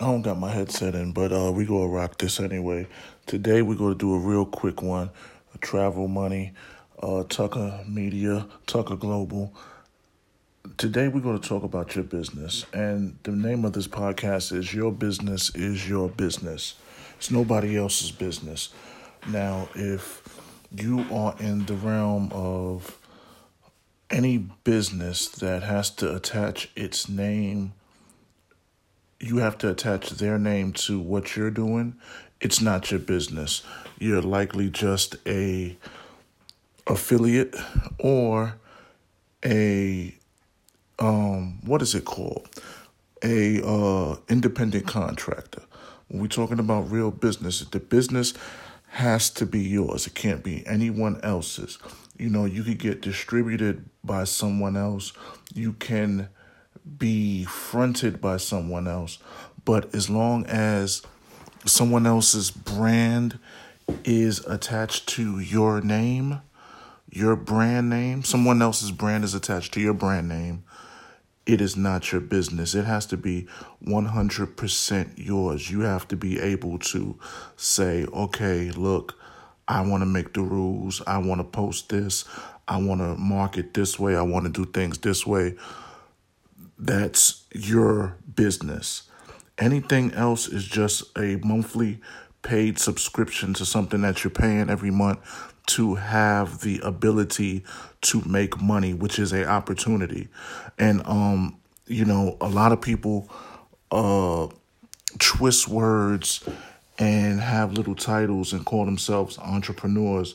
I don't got my headset in, but uh, we gonna rock this anyway. Today we're gonna do a real quick one. Travel money, uh, Tucker Media, Tucker Global. Today we're gonna talk about your business, and the name of this podcast is "Your Business Is Your Business." It's nobody else's business. Now, if you are in the realm of any business that has to attach its name you have to attach their name to what you're doing, it's not your business. You're likely just a affiliate or a um what is it called? A uh independent contractor. When we're talking about real business, the business has to be yours. It can't be anyone else's. You know, you could get distributed by someone else. You can be fronted by someone else, but as long as someone else's brand is attached to your name, your brand name, someone else's brand is attached to your brand name, it is not your business. It has to be 100% yours. You have to be able to say, okay, look, I want to make the rules. I want to post this. I want to market this way. I want to do things this way that's your business. Anything else is just a monthly paid subscription to something that you're paying every month to have the ability to make money, which is a opportunity. And um, you know, a lot of people uh twist words and have little titles and call themselves entrepreneurs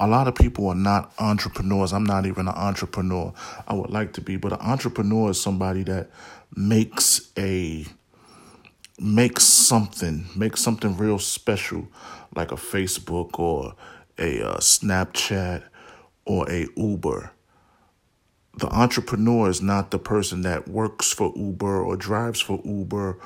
a lot of people are not entrepreneurs. I'm not even an entrepreneur. I would like to be, but an entrepreneur is somebody that makes a makes something, makes something real special, like a Facebook or a uh, Snapchat or a Uber. The entrepreneur is not the person that works for Uber or drives for Uber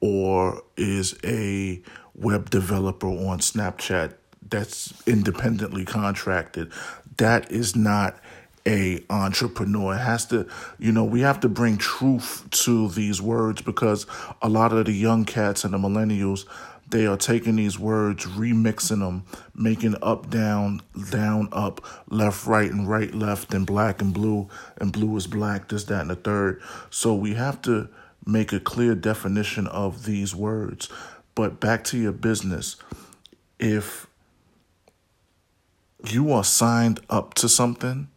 or is a web developer on Snapchat that's independently contracted. That is not a entrepreneur. It has to, you know, we have to bring truth to these words because a lot of the young cats and the millennials, they are taking these words, remixing them, making up, down, down, up, left, right, and right, left, and black and blue, and blue is black, this, that, and the third. So we have to make a clear definition of these words. But back to your business. If you are signed up to something,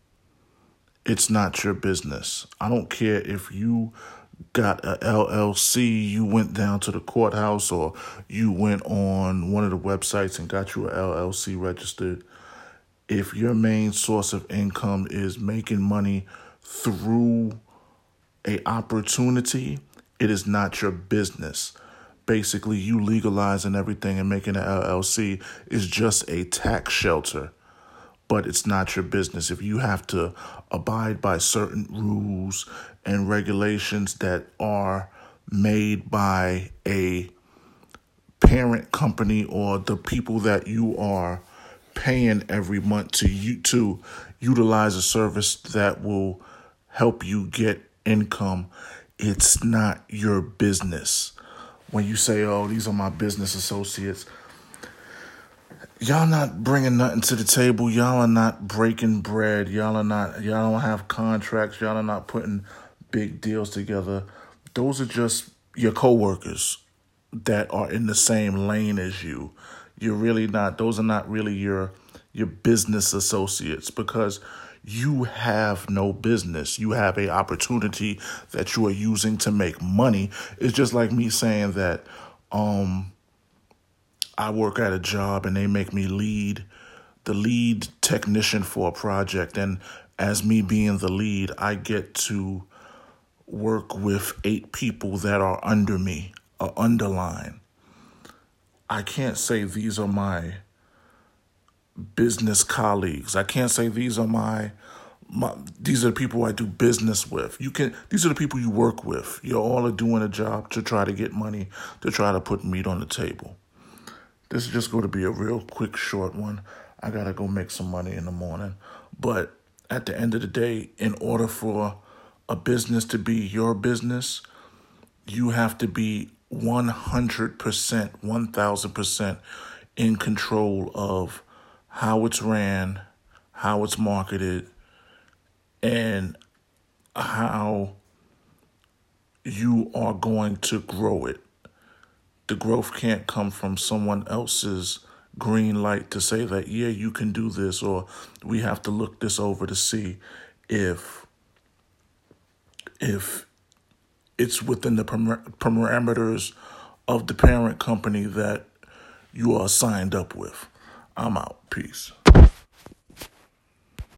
it's not your business. I don't care if you got a LLC, you went down to the courthouse or you went on one of the websites and got you a LLC registered. If your main source of income is making money through a opportunity, it is not your business. Basically, you legalizing everything and making an LLC is just a tax shelter but it's not your business. If you have to abide by certain rules and regulations that are made by a parent company or the people that you are paying every month to you to utilize a service that will help you get income, it's not your business. When you say, "Oh, these are my business associates," y'all not bringing nothing to the table. Y'all are not breaking bread. Y'all are not. Y'all don't have contracts. Y'all are not putting big deals together. Those are just your coworkers that are in the same lane as you. You're really not. Those are not really your your business associates because you have no business. You have a opportunity that you are using to make money. It's just like me saying that um I work at a job and they make me lead the lead technician for a project and as me being the lead, I get to work with eight people that are under me, a underline. I can't say these are my business colleagues. I can't say these are my, my these are the people I do business with. You can these are the people you work with. You're all doing a job to try to get money, to try to put meat on the table. This is just going to be a real quick, short one. I got to go make some money in the morning. But at the end of the day, in order for a business to be your business, you have to be 100%, 1000% in control of how it's ran, how it's marketed, and how you are going to grow it. The growth can't come from someone else's green light to say that, yeah, you can do this, or we have to look this over to see if if it's within the parameters of the parent company that you are signed up with. I'm out. Peace.